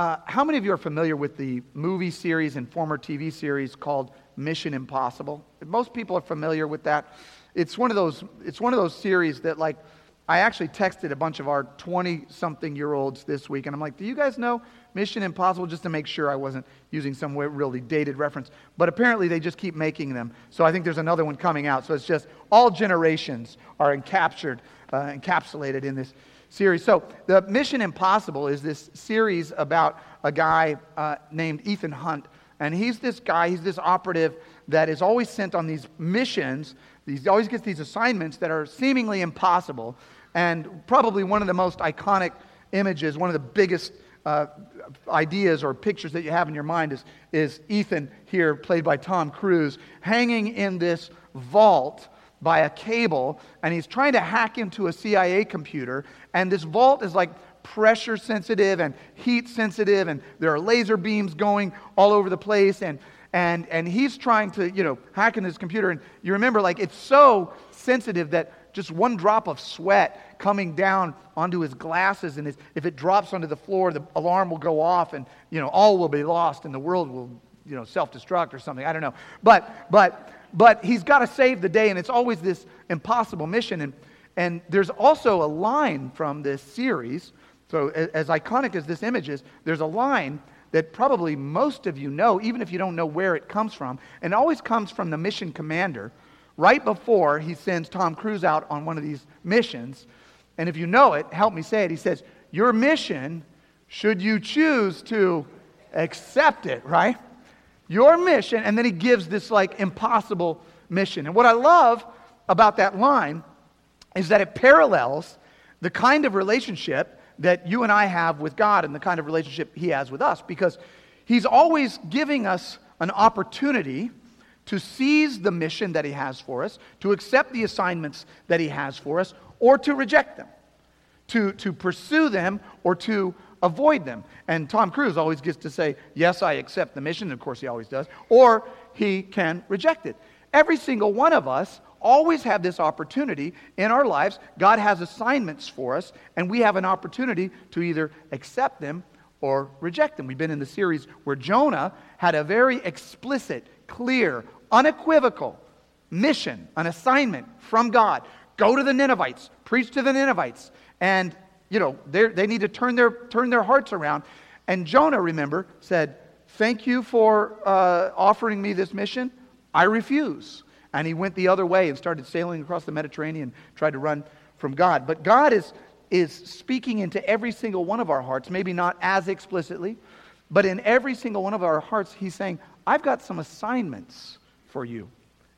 Uh, how many of you are familiar with the movie series and former TV series called Mission Impossible? Most people are familiar with that. It's one of those, it's one of those series that, like, I actually texted a bunch of our 20 something year olds this week, and I'm like, do you guys know Mission Impossible? Just to make sure I wasn't using some really dated reference. But apparently they just keep making them. So I think there's another one coming out. So it's just all generations are encaptured, uh, encapsulated in this series. So the Mission Impossible is this series about a guy uh, named Ethan Hunt. And he's this guy, he's this operative that is always sent on these missions. He always gets these assignments that are seemingly impossible. And probably one of the most iconic images, one of the biggest uh, ideas or pictures that you have in your mind is, is Ethan here, played by Tom Cruise, hanging in this vault by a cable, and he's trying to hack into a CIA computer. And this vault is like pressure sensitive and heat sensitive, and there are laser beams going all over the place. And, and, and he's trying to, you know, hack into this computer. And you remember, like, it's so sensitive that just one drop of sweat coming down onto his glasses, and his, if it drops onto the floor, the alarm will go off, and you know all will be lost, and the world will you know self-destruct or something. I don't know, but but but he's got to save the day, and it's always this impossible mission. And and there's also a line from this series. So as, as iconic as this image is, there's a line that probably most of you know, even if you don't know where it comes from, and it always comes from the mission commander right before he sends Tom Cruise out on one of these missions. And if you know it, help me say it. He says, Your mission, should you choose to accept it, right? Your mission, and then he gives this like impossible mission. And what I love about that line is that it parallels the kind of relationship that you and I have with God and the kind of relationship he has with us because he's always giving us an opportunity to seize the mission that He has for us, to accept the assignments that He has for us, or to reject them, to, to pursue them, or to avoid them. And Tom Cruise always gets to say, Yes, I accept the mission. Of course, he always does. Or he can reject it. Every single one of us always have this opportunity in our lives. God has assignments for us, and we have an opportunity to either accept them or reject them. We've been in the series where Jonah had a very explicit, clear, unequivocal mission, an assignment from God. Go to the Ninevites, preach to the Ninevites. And, you know, they need to turn their, turn their hearts around. And Jonah, remember, said, Thank you for uh, offering me this mission. I refuse. And he went the other way and started sailing across the Mediterranean, tried to run from God. But God is, is speaking into every single one of our hearts, maybe not as explicitly, but in every single one of our hearts, He's saying, I've got some assignments for you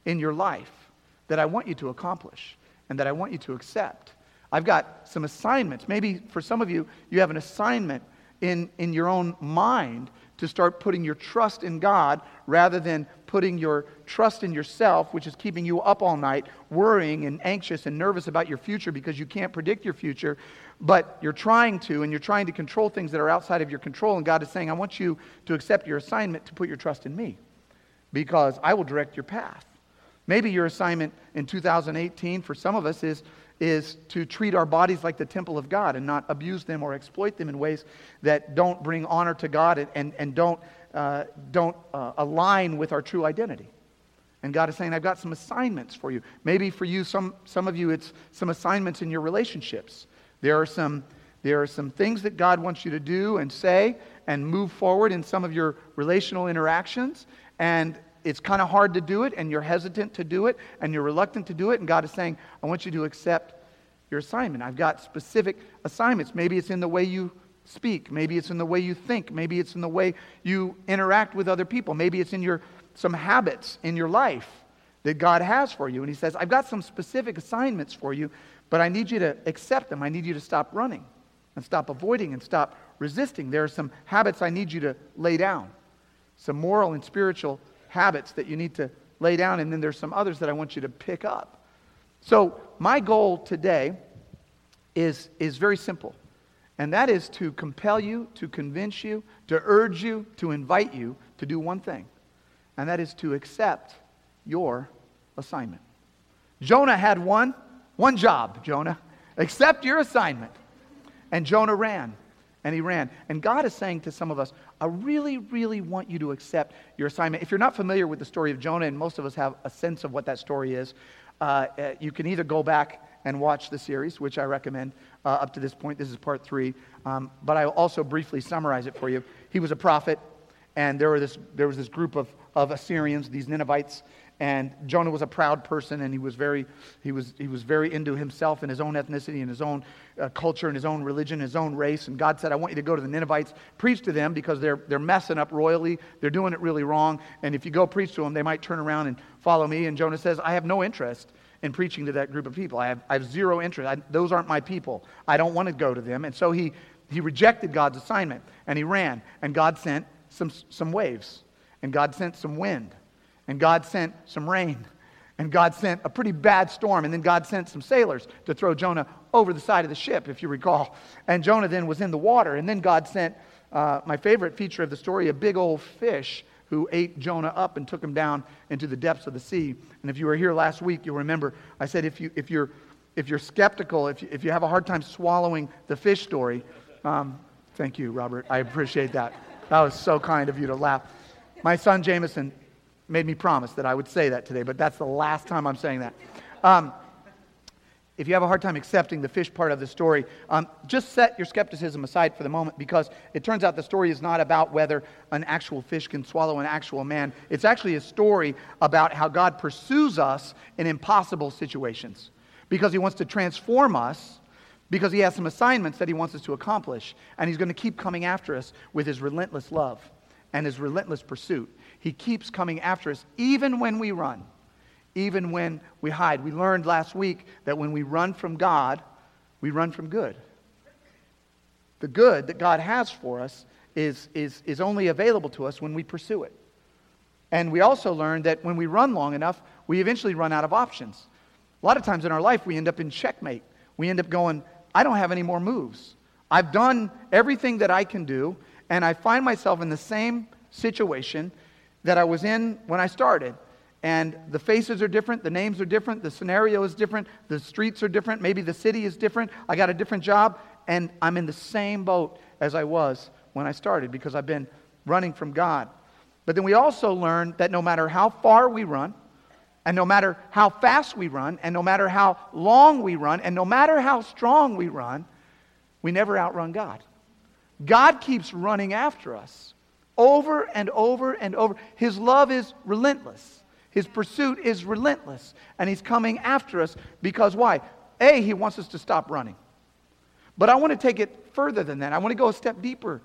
in your life that I want you to accomplish and that I want you to accept. I've got some assignments. Maybe for some of you, you have an assignment in, in your own mind to start putting your trust in God rather than putting your trust in yourself, which is keeping you up all night, worrying and anxious and nervous about your future because you can't predict your future, but you're trying to, and you're trying to control things that are outside of your control. And God is saying, I want you to accept your assignment to put your trust in me because I will direct your path. Maybe your assignment in 2018 for some of us is, is to treat our bodies like the temple of God and not abuse them or exploit them in ways that don't bring honor to God and, and, and don't, uh, don't uh, align with our true identity. And God is saying, I've got some assignments for you. Maybe for you, some, some of you, it's some assignments in your relationships. There are, some, there are some things that God wants you to do and say and move forward in some of your relational interactions and it's kind of hard to do it, and you're hesitant to do it, and you're reluctant to do it, and God is saying, I want you to accept your assignment. I've got specific assignments. Maybe it's in the way you speak, maybe it's in the way you think, maybe it's in the way you interact with other people, maybe it's in your some habits in your life that God has for you. And He says, I've got some specific assignments for you, but I need you to accept them. I need you to stop running and stop avoiding and stop resisting. There are some habits I need you to lay down some moral and spiritual habits that you need to lay down, and then there's some others that I want you to pick up. So, my goal today is, is very simple, and that is to compel you, to convince you, to urge you, to invite you to do one thing, and that is to accept your assignment. Jonah had one, one job, Jonah. Accept your assignment. And Jonah ran. And he ran. And God is saying to some of us, I really, really want you to accept your assignment. If you're not familiar with the story of Jonah, and most of us have a sense of what that story is, uh, uh you can either go back and watch the series, which I recommend uh, up to this point. This is part three. Um, but I'll also briefly summarize it for you. He was a prophet, and there, were this, there was this group of, of Assyrians, these Ninevites, and Jonah was a proud person, and he was very, he was, he was very into himself and his own ethnicity and his own uh, culture and his own religion, his own race. And God said, I want you to go to the Ninevites, preach to them because they're, they're messing up royally. They're doing it really wrong. And if you go preach to them, they might turn around and follow me. And Jonah says, I have no interest in preaching to that group of people. I have, I have zero interest. I, those aren't my people. I don't want to go to them. And so he, he rejected God's assignment and he ran. And God sent some, some waves, and God sent some wind and God sent some rain. And God sent a pretty bad storm. And then God sent some sailors to throw Jonah over the side of the ship, if you recall. And Jonah then was in the water. And then God sent uh, my favorite feature of the story a big old fish who ate Jonah up and took him down into the depths of the sea. And if you were here last week, you'll remember I said if, you, if, you're, if you're skeptical, if you, if you have a hard time swallowing the fish story, um, thank you, Robert. I appreciate that. That was so kind of you to laugh. My son Jameson made me promise that I would say that today, but that's the last time I'm saying that. Um, if you have a hard time accepting the fish part of the story, um, just set your skepticism aside for the moment because it turns out the story is not about whether an actual fish can swallow an actual man. It's actually a story about how God pursues us in impossible situations because he wants to transform us because he has some assignments that he wants us to accomplish. And he's going to keep coming after us with his relentless love and his relentless pursuit. He keeps coming after us, even when we run, even when we hide. We learned last week that when we run from God, we run from good. The good that God has for us is, is, is only available to us when we pursue it. And we also learned that when we run long enough, we eventually run out of options. A lot of times in our life, we end up in checkmate. We end up going, I don't have any more moves. I've done everything that I can do, and I find myself in the same situation that I was in when I started. And the faces are different, the names are different, the scenario is different, the streets are different, maybe the city is different. I got a different job, and I'm in the same boat as I was when I started because I've been running from God. But then we also learn that no matter how far we run, and no matter how fast we run, and no matter how long we run, and no matter how strong we run, we never outrun God. God keeps running after us over and over and over. His love is relentless. His pursuit is relentless. And He's coming after us because why? A, He wants us to stop running. But I want to take it further than that. I want to go a step deeper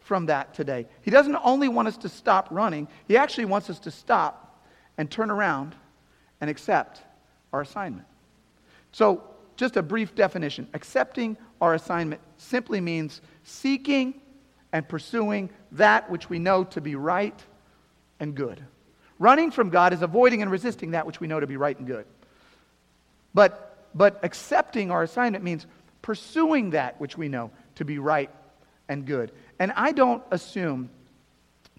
from that today. He doesn't only want us to stop running, He actually wants us to stop and turn around and accept our assignment. So, just a brief definition accepting our assignment simply means seeking and pursuing that which we know to be right and good. Running from God is avoiding and resisting that which we know to be right and good. But, but accepting our assignment means pursuing that which we know to be right and good. And I don't assume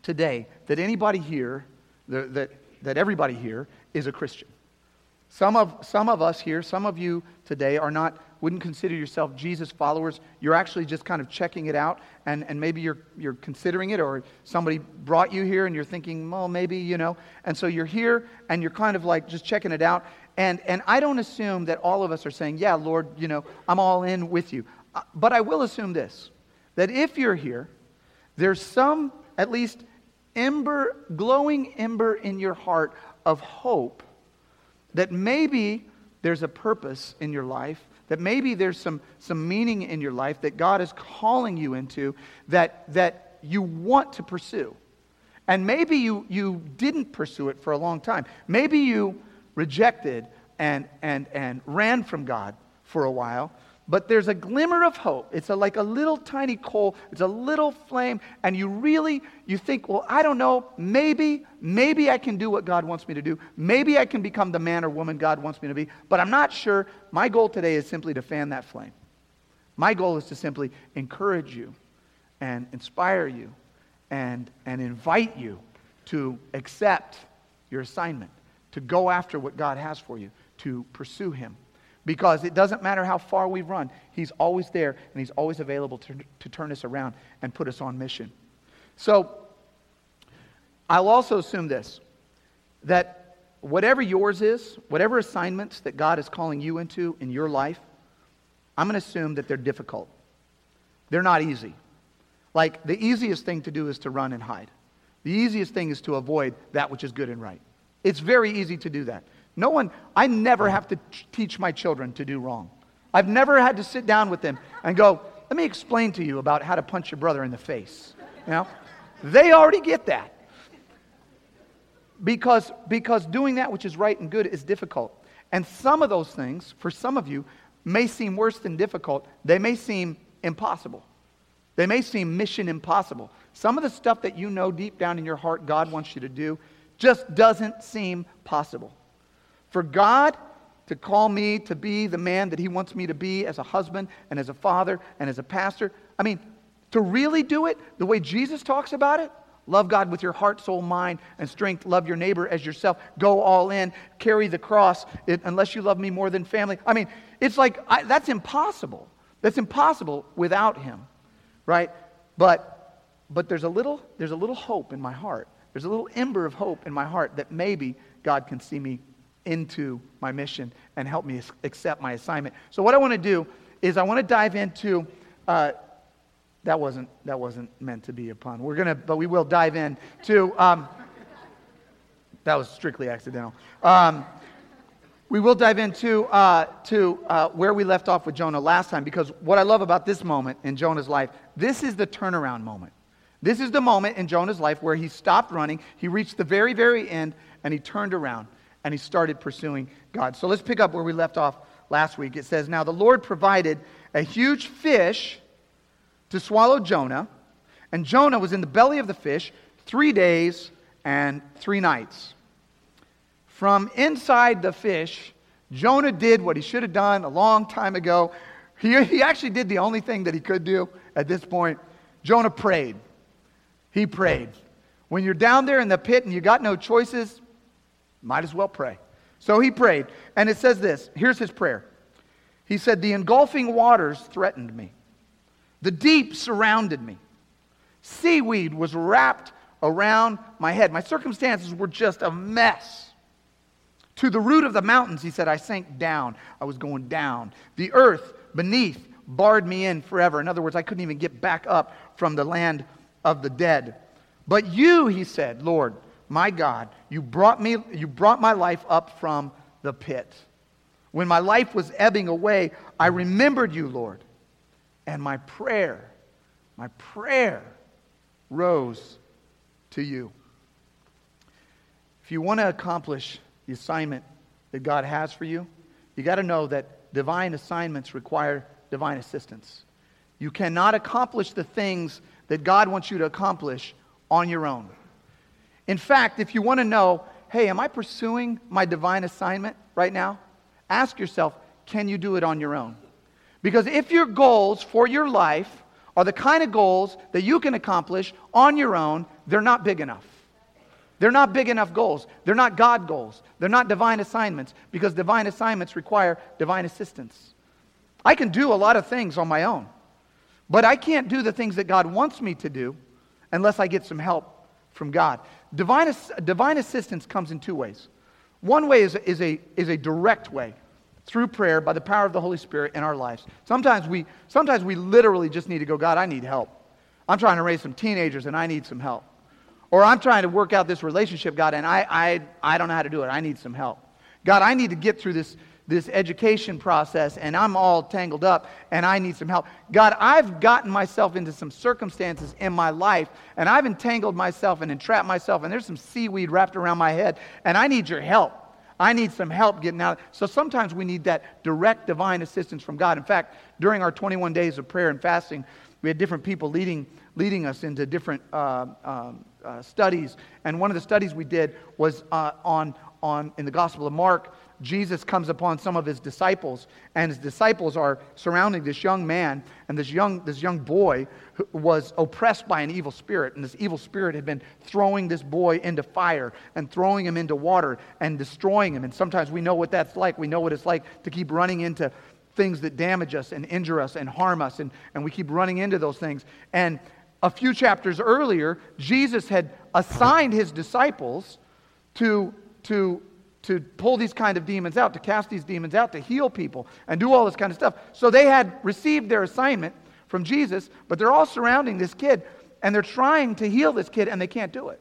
today that anybody here, that, that everybody here, is a Christian. Some of, some of us here, some of you today are not wouldn't consider yourself Jesus followers, you're actually just kind of checking it out, and, and maybe you're, you're considering it, or somebody brought you here and you're thinking, well, maybe, you know. And so you're here and you're kind of like just checking it out. And, and I don't assume that all of us are saying, yeah, Lord, you know, I'm all in with you. Uh, but I will assume this that if you're here, there's some, at least, ember, glowing ember in your heart of hope that maybe there's a purpose in your life that maybe there's some, some meaning in your life that God is calling you into that, that you want to pursue. And maybe you, you didn't pursue it for a long time. Maybe you rejected and, and, and ran from God for a while but there's a glimmer of hope. It's a, like a little tiny coal. It's a little flame. And you really you think well i don't know. Maybe maybe i can do what god wants me to do. Maybe i can become the man or woman god wants me to be. But i'm not sure. My goal today is simply to fan that flame. My goal is to simply encourage you and inspire you and, and invite you to accept your assignment to go after what god has for you to pursue him because it doesn't matter how far we've run, He's always there and He's always available to, to turn us around and put us on mission. So, I'll also assume this that whatever yours is, whatever assignments that God is calling you into in your life, I'm going to assume that they're difficult. They're not easy. Like, the easiest thing to do is to run and hide. The easiest thing is to avoid that which is good and right. It's very easy to do that. No one, I never have to teach my children to do wrong. I've never had to sit down with them and go, let me explain to you about how to punch your brother in the face. You know? They already get that. Because, because doing that which is right and good is difficult. And some of those things, for some of you, may seem worse than difficult. They may seem impossible. They may seem mission impossible. Some of the stuff that you know deep down in your heart God wants you to do just doesn't seem possible. For God to call me to be the man that He wants me to be as a husband and as a father and as a pastor, I mean, to really do it the way Jesus talks about it, love God with your heart, soul, mind, and strength, love your neighbor as yourself, go all in, carry the cross, it, unless you love me more than family. I mean, it's like, I, that's impossible. That's impossible without Him, right? But, but there's, a little, there's a little hope in my heart. There's a little ember of hope in my heart that maybe God can see me into my mission and help me accept my assignment. So, what I want to do is I want to dive into. Uh, that wasn't that wasn't meant to be a pun. We're gonna, but we will dive in to. Um, that was strictly accidental. Um, we will dive into uh, to uh, where we left off with Jonah last time because what I love about this moment in Jonah's life, this is the turnaround moment. This is the moment in Jonah's life where he stopped running, he reached the very, very end, and he turned around and he started pursuing God. So let's pick up where we left off last week. It says, Now the Lord provided a huge fish to swallow Jonah, and Jonah was in the belly of the fish three days and three nights. From inside the fish, Jonah did what he should have done a long time ago. He, he actually did the only thing that he could do at this point. Jonah prayed. He prayed. When you're down there in the pit and you got no choices, might as well pray. So he prayed. And it says this here's his prayer. He said, The engulfing waters threatened me, the deep surrounded me, seaweed was wrapped around my head. My circumstances were just a mess. To the root of the mountains, he said, I sank down. I was going down. The earth beneath barred me in forever. In other words, I couldn't even get back up from the land of the dead. But you, he said, Lord, my God, you brought, me, you brought my life up from the pit. When my life was ebbing away, I remembered you, Lord. And my prayer, my prayer rose to you. If you want to accomplish the assignment that God has for you, you got to know that divine assignments require divine assistance. You cannot accomplish the things that God wants you to accomplish on your own. In fact, if you want to know, hey, am I pursuing my divine assignment right now? Ask yourself, can you do it on your own? Because if your goals for your life are the kind of goals that you can accomplish on your own, they're not big enough. They're not big enough goals. They're not God goals. They're not divine assignments because divine assignments require divine assistance. I can do a lot of things on my own, but I can't do the things that God wants me to do unless I get some help from God. Divine, divine assistance comes in two ways. One way is, is, a, is a direct way through prayer by the power of the Holy Spirit in our lives. Sometimes we, sometimes we literally just need to go, God, I need help. I'm trying to raise some teenagers and I need some help. Or I'm trying to work out this relationship, God, and I, I, I don't know how to do it. I need some help. God, I need to get through this, this education process and I'm all tangled up and I need some help. God, I've gotten myself into some circumstances in my life and I've entangled myself and entrapped myself and there's some seaweed wrapped around my head and I need your help. I need some help getting out. So sometimes we need that direct divine assistance from God. In fact, during our 21 days of prayer and fasting, we had different people leading, leading us into different uh, um, uh, studies. And one of the studies we did was uh, on, on, in the Gospel of Mark, Jesus comes upon some of his disciples, and his disciples are surrounding this young man, and this young, this young boy was oppressed by an evil spirit. And this evil spirit had been throwing this boy into fire and throwing him into water and destroying him. And sometimes we know what that's like. We know what it's like to keep running into things that damage us and injure us and harm us, and, and we keep running into those things. And a few chapters earlier, Jesus had assigned his disciples to, to, to pull these kind of demons out, to cast these demons out, to heal people, and do all this kind of stuff. So they had received their assignment from Jesus, but they're all surrounding this kid, and they're trying to heal this kid, and they can't do it.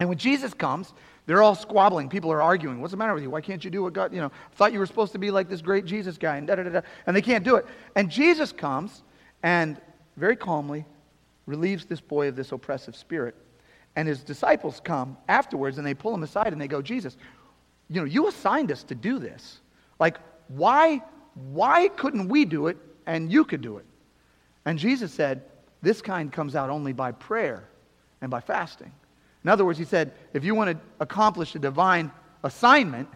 And when Jesus comes, they're all squabbling. People are arguing. What's the matter with you? Why can't you do what God, you know, thought you were supposed to be like this great Jesus guy, and da da da da. And they can't do it. And Jesus comes and very calmly relieves this boy of this oppressive spirit. And his disciples come afterwards and they pull him aside and they go, Jesus, you know, you assigned us to do this. Like, why, why couldn't we do it and you could do it? And Jesus said, This kind comes out only by prayer and by fasting. In other words, he said, if you want to accomplish a divine assignment,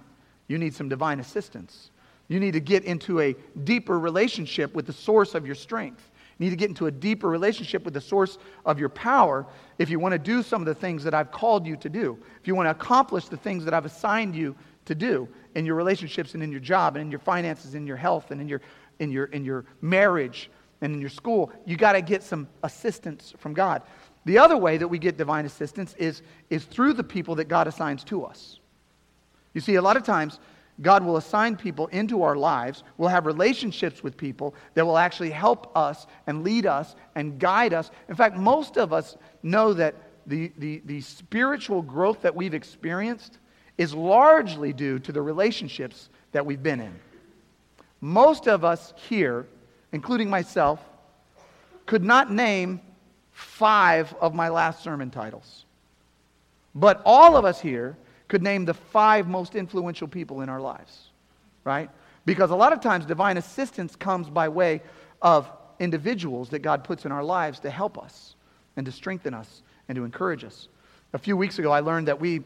you need some divine assistance. You need to get into a deeper relationship with the source of your strength. Need to get into a deeper relationship with the source of your power if you want to do some of the things that I've called you to do. If you want to accomplish the things that I've assigned you to do in your relationships and in your job and in your finances, and in your health and in your, in your, in your marriage and in your school, you got to get some assistance from God. The other way that we get divine assistance is, is through the people that God assigns to us. You see, a lot of times, God will assign people into our lives. We'll have relationships with people that will actually help us and lead us and guide us. In fact, most of us know that the, the, the spiritual growth that we've experienced is largely due to the relationships that we've been in. Most of us here, including myself, could not name five of my last sermon titles. But all of us here could name the five most influential people in our lives, right? Because a lot of times divine assistance comes by way of individuals that God puts in our lives to help us and to strengthen us and to encourage us. A few weeks ago, I learned that we,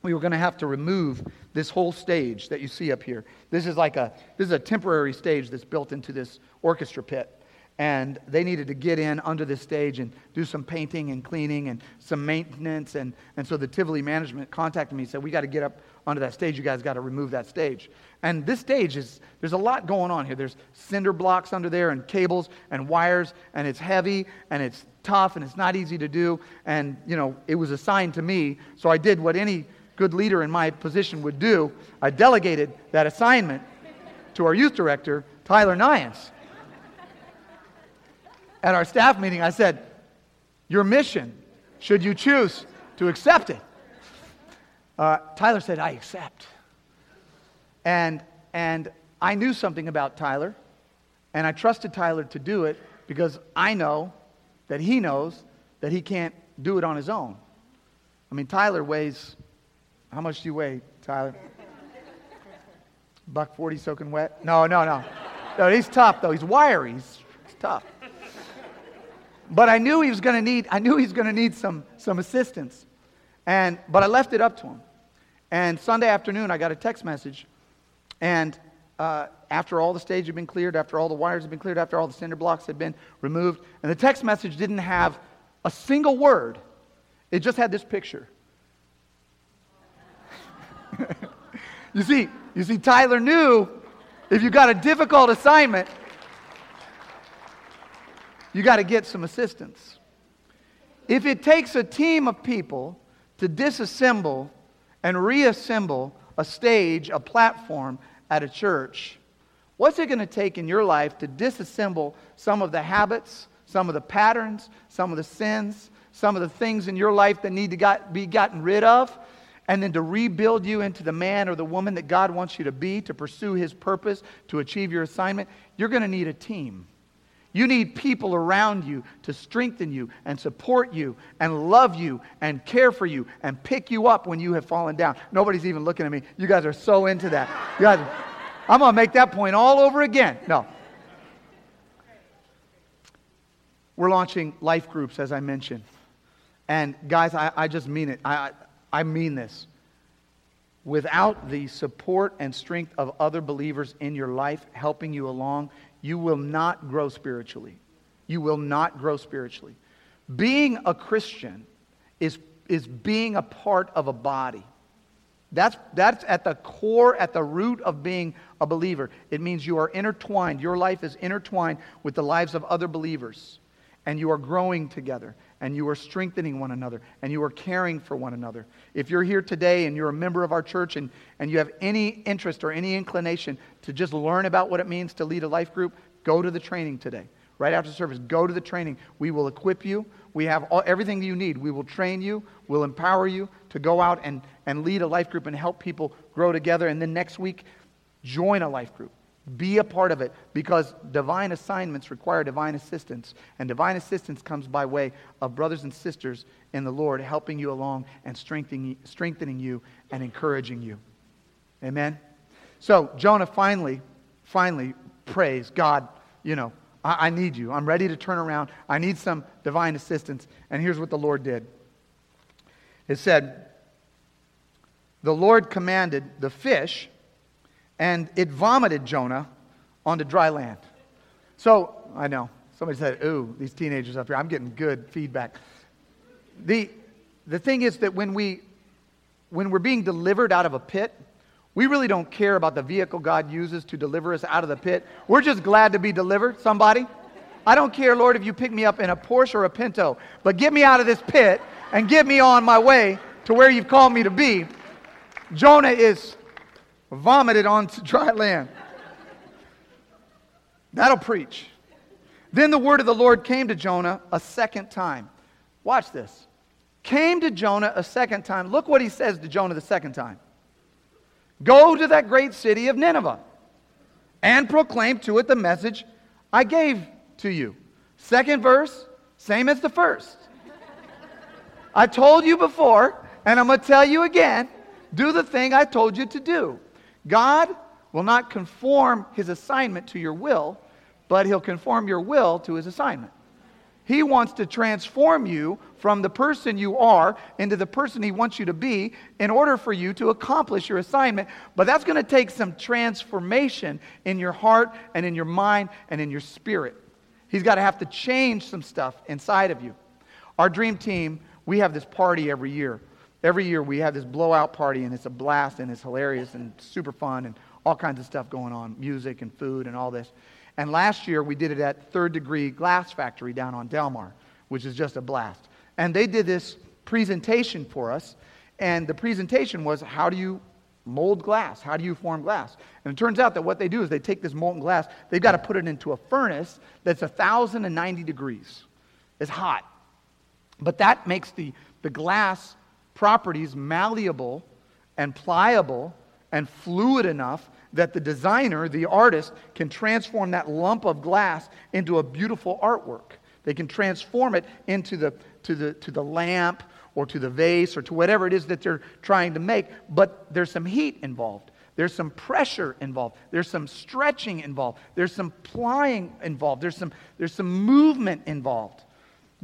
we were going to have to remove this whole stage that you see up here. This is like a, this is a temporary stage that's built into this orchestra pit and they needed to get in under the stage and do some painting and cleaning and some maintenance. And, and so the Tivoli management contacted me and said, We got to get up onto that stage. You guys got to remove that stage. And this stage is, there's a lot going on here. There's cinder blocks under there and cables and wires, and it's heavy and it's tough and it's not easy to do. And, you know, it was assigned to me. So I did what any good leader in my position would do I delegated that assignment to our youth director, Tyler Nyans at our staff meeting, I said, Your mission, should you choose to accept it. Uh, Tyler said, I accept. And, and I knew something about Tyler, and I trusted Tyler to do it because I know that he knows that he can't do it on his own. I mean, Tyler weighs, how much do you weigh, Tyler? Buck 40 soaking wet? No, no, no. No, he's tough, though. He's wiry. He's, he's tough. But I knew he was going to need, I knew he was going to need some, some assistance. And, but I left it up to him. And Sunday afternoon, I got a text message. And uh, after all the stage had been cleared, after all the wires had been cleared, after all the cinder blocks had been removed, and the text message didn't have a single word, it just had this picture. you see, you see, Tyler knew if you got a difficult assignment, you got to get some assistance. If it takes a team of people to disassemble and reassemble a stage, a platform at a church, what's it going to take in your life to disassemble some of the habits, some of the patterns, some of the sins, some of the things in your life that need to got, be gotten rid of, and then to rebuild you into the man or the woman that God wants you to be to pursue His purpose, to achieve your assignment? You're going to need a team. You need people around you to strengthen you and support you and love you and care for you and pick you up when you have fallen down. Nobody's even looking at me. You guys are so into that. You guys, I'm going to make that point all over again. No. We're launching life groups, as I mentioned. And guys, I, I just mean it. I, I mean this. without the support and strength of other believers in your life helping you along, you will not grow spiritually. You will not grow spiritually. Being a Christian is, is being a part of a body. That's, that's at the core, at the root of being a believer. It means you are intertwined. Your life is intertwined with the lives of other believers. And you are growing together. And you are strengthening one another. And you are caring for one another. If you're here today and you're a member of our church and, and you have any interest or any inclination to just learn about what it means to lead a life group, go to the training today. Right after service, go to the training. We will equip you. We have all, everything you need. We will train you. We'll empower you to go out and, and lead a life group and help people grow together. And then next week, join a life group. Be a part of it because divine assignments require divine assistance. And divine assistance comes by way of brothers and sisters in the Lord helping you along and strengthening, strengthening you and encouraging you. Amen? So, Jonah finally, finally prays, God, you know, I, I need you. I'm ready to turn around. I need some divine assistance. And here's what the Lord did it said, The Lord commanded the fish, and it vomited Jonah onto dry land. So, I know. Somebody said, Ooh, these teenagers up here. I'm getting good feedback. The, the thing is that when, we, when we're being delivered out of a pit, we really don't care about the vehicle God uses to deliver us out of the pit. We're just glad to be delivered. Somebody? I don't care, Lord, if you pick me up in a Porsche or a Pinto, but get me out of this pit and get me on my way to where you've called me to be. Jonah is vomited onto dry land. That'll preach. Then the word of the Lord came to Jonah a second time. Watch this. Came to Jonah a second time. Look what he says to Jonah the second time. Go to that great city of Nineveh and proclaim to it the message I gave to you. Second verse, same as the first. I told you before, and I'm going to tell you again do the thing I told you to do. God will not conform his assignment to your will, but he'll conform your will to his assignment. He wants to transform you from the person you are into the person He wants you to be in order for you to accomplish your assignment. But that's going to take some transformation in your heart and in your mind and in your spirit. He's got to have to change some stuff inside of you. Our dream team, we have this party every year. Every year we have this blowout party, and it's a blast, and it's hilarious and super fun, and all kinds of stuff going on music and food and all this. And last year we did it at Third Degree Glass Factory down on Delmar, which is just a blast. And they did this presentation for us. And the presentation was how do you mold glass? How do you form glass? And it turns out that what they do is they take this molten glass, they've got to put it into a furnace that's 1,090 degrees. It's hot. But that makes the, the glass properties malleable and pliable and fluid enough that the designer, the artist, can transform that lump of glass into a beautiful artwork. They can transform it into the, to, the, to the lamp or to the vase or to whatever it is that they're trying to make, but there's some heat involved. There's some pressure involved. There's some stretching involved. There's some plying involved. There's some, there's some movement involved.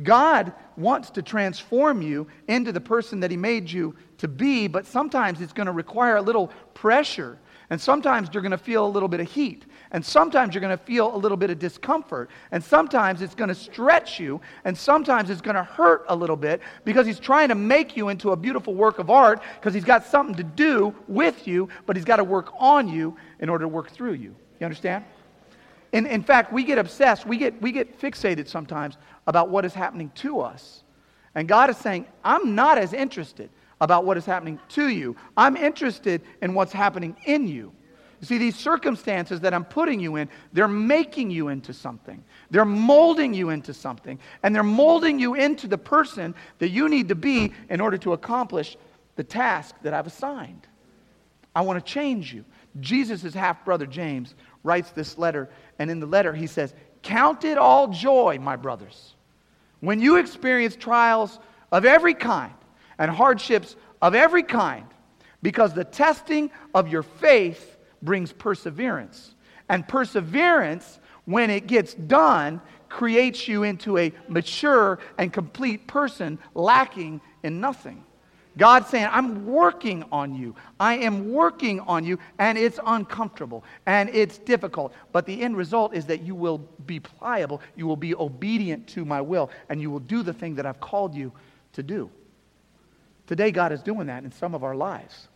God wants to transform you into the person that He made you to be, but sometimes it's going to require a little pressure and sometimes you're going to feel a little bit of heat. And sometimes you're going to feel a little bit of discomfort. And sometimes it's going to stretch you. And sometimes it's going to hurt a little bit because he's trying to make you into a beautiful work of art because he's got something to do with you, but he's got to work on you in order to work through you. You understand? In, in fact, we get obsessed, we get, we get fixated sometimes about what is happening to us. And God is saying, I'm not as interested about what is happening to you. I'm interested in what's happening in you. You see, these circumstances that I'm putting you in, they're making you into something. They're molding you into something. And they're molding you into the person that you need to be in order to accomplish the task that I've assigned. I want to change you. Jesus' half brother James writes this letter, and in the letter he says, Count it all joy, my brothers, when you experience trials of every kind and hardships of every kind, because the testing of your faith brings perseverance. And perseverance, when it gets done, creates you into a mature and complete person lacking in nothing. God's saying, I'm working on you. I am working on you, and it's uncomfortable and it's difficult. But the end result is that you will be pliable, you will be obedient to my will, and you will do the thing that I've called you to do. Today, God is doing that in some of our lives.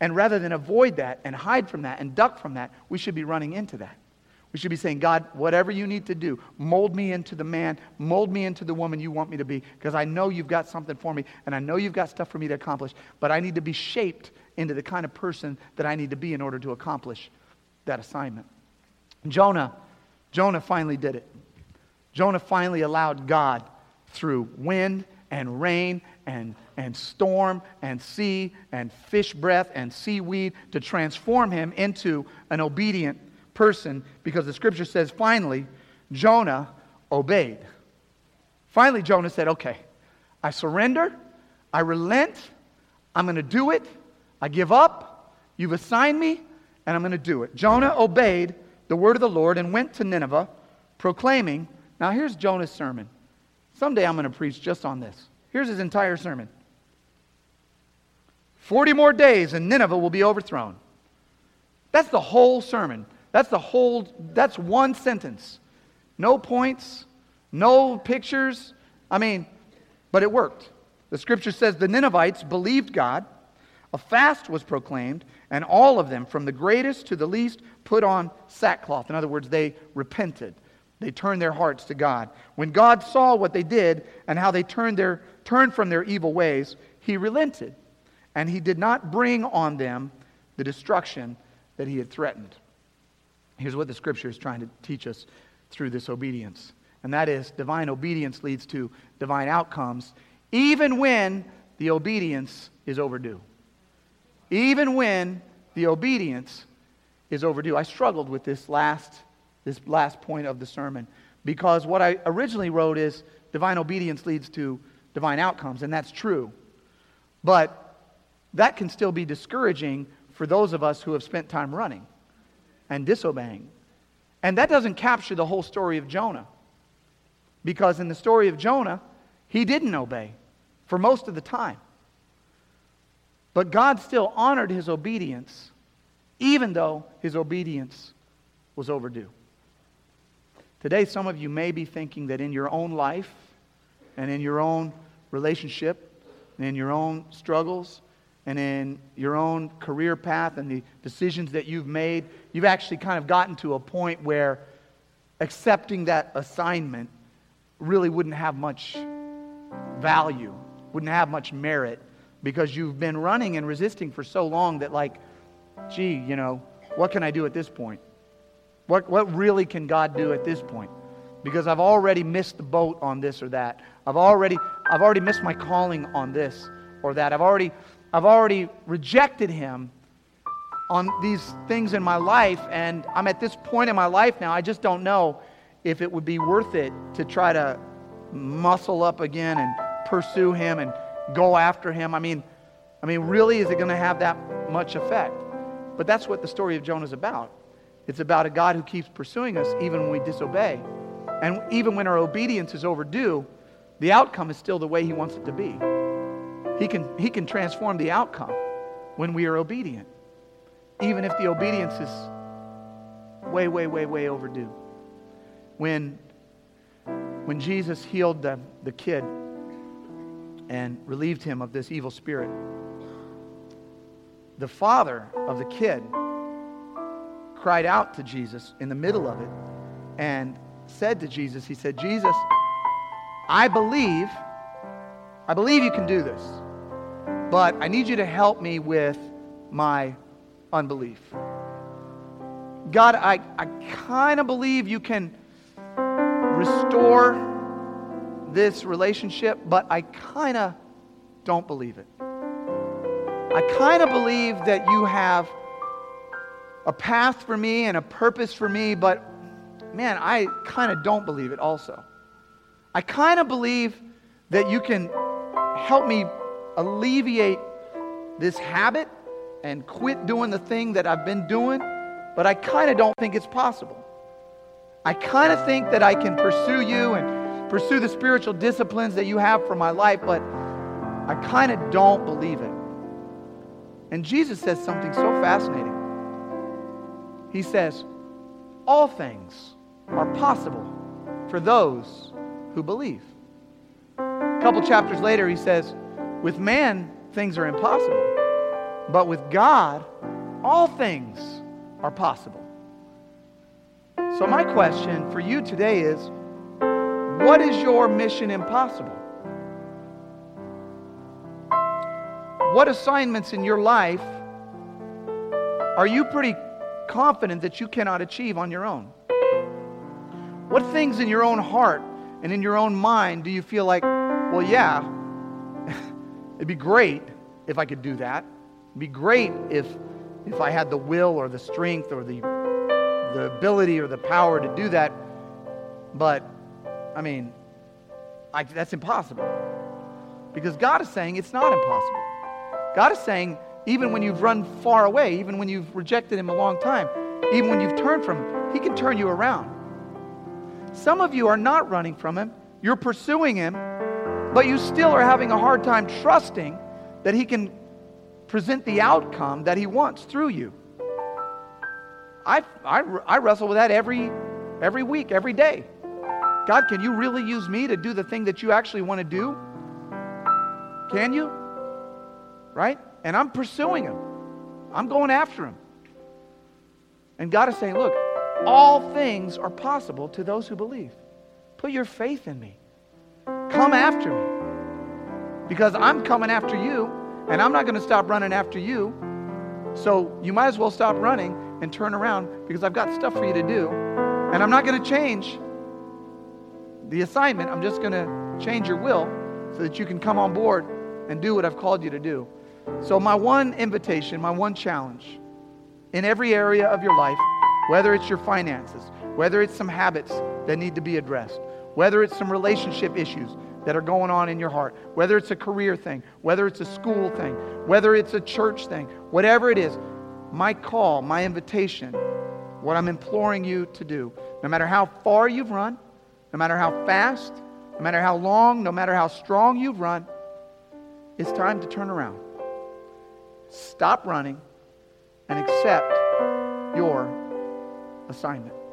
And rather than avoid that and hide from that and duck from that, we should be running into that. We should be saying, God, whatever you need to do, mold me into the man, mold me into the woman you want me to be, because I know you've got something for me, and I know you've got stuff for me to accomplish, but I need to be shaped into the kind of person that I need to be in order to accomplish that assignment. Jonah, Jonah finally did it. Jonah finally allowed God through wind and rain and, and storm and sea and fish breath and seaweed to transform him into an obedient person because the scripture says finally Jonah obeyed. Finally, Jonah said, Okay, I surrender, I relent, I'm going to do it, I give up, you've assigned me, and I'm going to do it. Jonah obeyed the word of the Lord and went to Nineveh, proclaiming. Now, here's Jonah's sermon. Someday I'm going to preach just on this. Here's his entire sermon 40 more days and Nineveh will be overthrown. That's the whole sermon. That's the whole, that's one sentence. No points, no pictures. I mean, but it worked. The scripture says the Ninevites believed God. A fast was proclaimed, and all of them, from the greatest to the least, put on sackcloth. In other words, they repented. They turned their hearts to God. When God saw what they did and how they turned, their, turned from their evil ways, he relented, and he did not bring on them the destruction that he had threatened. Here's what the scripture is trying to teach us through this obedience. And that is divine obedience leads to divine outcomes, even when the obedience is overdue. Even when the obedience is overdue. I struggled with this last, this last point of the sermon because what I originally wrote is divine obedience leads to divine outcomes, and that's true. But that can still be discouraging for those of us who have spent time running and disobeying. And that doesn't capture the whole story of Jonah. Because in the story of Jonah, he didn't obey for most of the time. But God still honored his obedience, even though his obedience was overdue. Today, some of you may be thinking that in your own life and in your own relationship and in your own struggles and in your own career path and the decisions that you've made, you've actually kind of gotten to a point where accepting that assignment really wouldn't have much value, wouldn't have much merit because you've been running and resisting for so long that, like, gee, you know, what can I do at this point? What, what really can God do at this point? Because I've already missed the boat on this or that. I've already, I've already missed my calling on this or that. I've already I've already rejected him on these things in my life, and I'm at this point in my life now, I just don't know if it would be worth it to try to muscle up again and pursue him and go after him. I mean, I mean, really, is it going to have that much effect? But that's what the story of Jonah is about. It's about a God who keeps pursuing us even when we disobey. And even when our obedience is overdue, the outcome is still the way he wants it to be. He can, he can transform the outcome when we are obedient, even if the obedience is way, way, way, way overdue. When, when Jesus healed the, the kid and relieved him of this evil spirit, the father of the kid cried out to Jesus in the middle of it and said to Jesus, He said, Jesus, I believe, I believe you can do this but I need you to help me with my unbelief. God, I, I kind of believe you can restore this relationship, but I kind of don't believe it. I kind of believe that you have a path for me and a purpose for me, but man, I kind of don't believe it also. I kind of believe that you can help me alleviate this habit and quit doing the thing that I've been doing, but I kind of don't think it's possible. I kind of think that I can pursue you and pursue the spiritual disciplines that you have for my life, but I kind of don't believe it. And Jesus says something so fascinating. He says, All things are possible for those who believe. A couple chapters later, he says, With man, things are impossible, but with God, all things are possible. So, my question for you today is what is your mission impossible? What assignments in your life are you pretty confident that you cannot achieve on your own? What things in your own heart and in your own mind do you feel like, well, yeah, it'd be great if I could do that? It'd be great if, if I had the will or the strength or the, the ability or the power to do that. But, I mean, I, that's impossible. Because God is saying it's not impossible. God is saying, even when you've run far away, even when you've rejected Him a long time, even when you've turned from Him, He can turn you around. Some of you are not running from Him, you're pursuing Him, but you still are having a hard time trusting that He can present the outcome that He wants through you. I, I, I wrestle with that every, every week, every day. God, can you really use me to do the thing that you actually want to do? Can you? right? And I'm pursuing him, I'm going after him. And God is saying, look, all things are possible to those who believe. Put your faith in me. Come after me. Because I'm coming after you, and I'm not going to stop running after you. So you might as well stop running and turn around because I've got stuff for you to do. And I'm not going to change the assignment. I'm just going to change your will so that you can come on board and do what I've called you to do. So, my one invitation, my one challenge in every area of your life, whether it's your finances, whether it's some habits that need to be addressed, whether it's some relationship issues that are going on in your heart, whether it's a career thing, whether it's a school thing, whether it's a church thing, whatever it is, my call, my invitation, what I'm imploring you to do, no matter how far you've run, no matter how fast, no matter how long, no matter how strong you've run, it's time to turn around. Stop running and accept your assignment.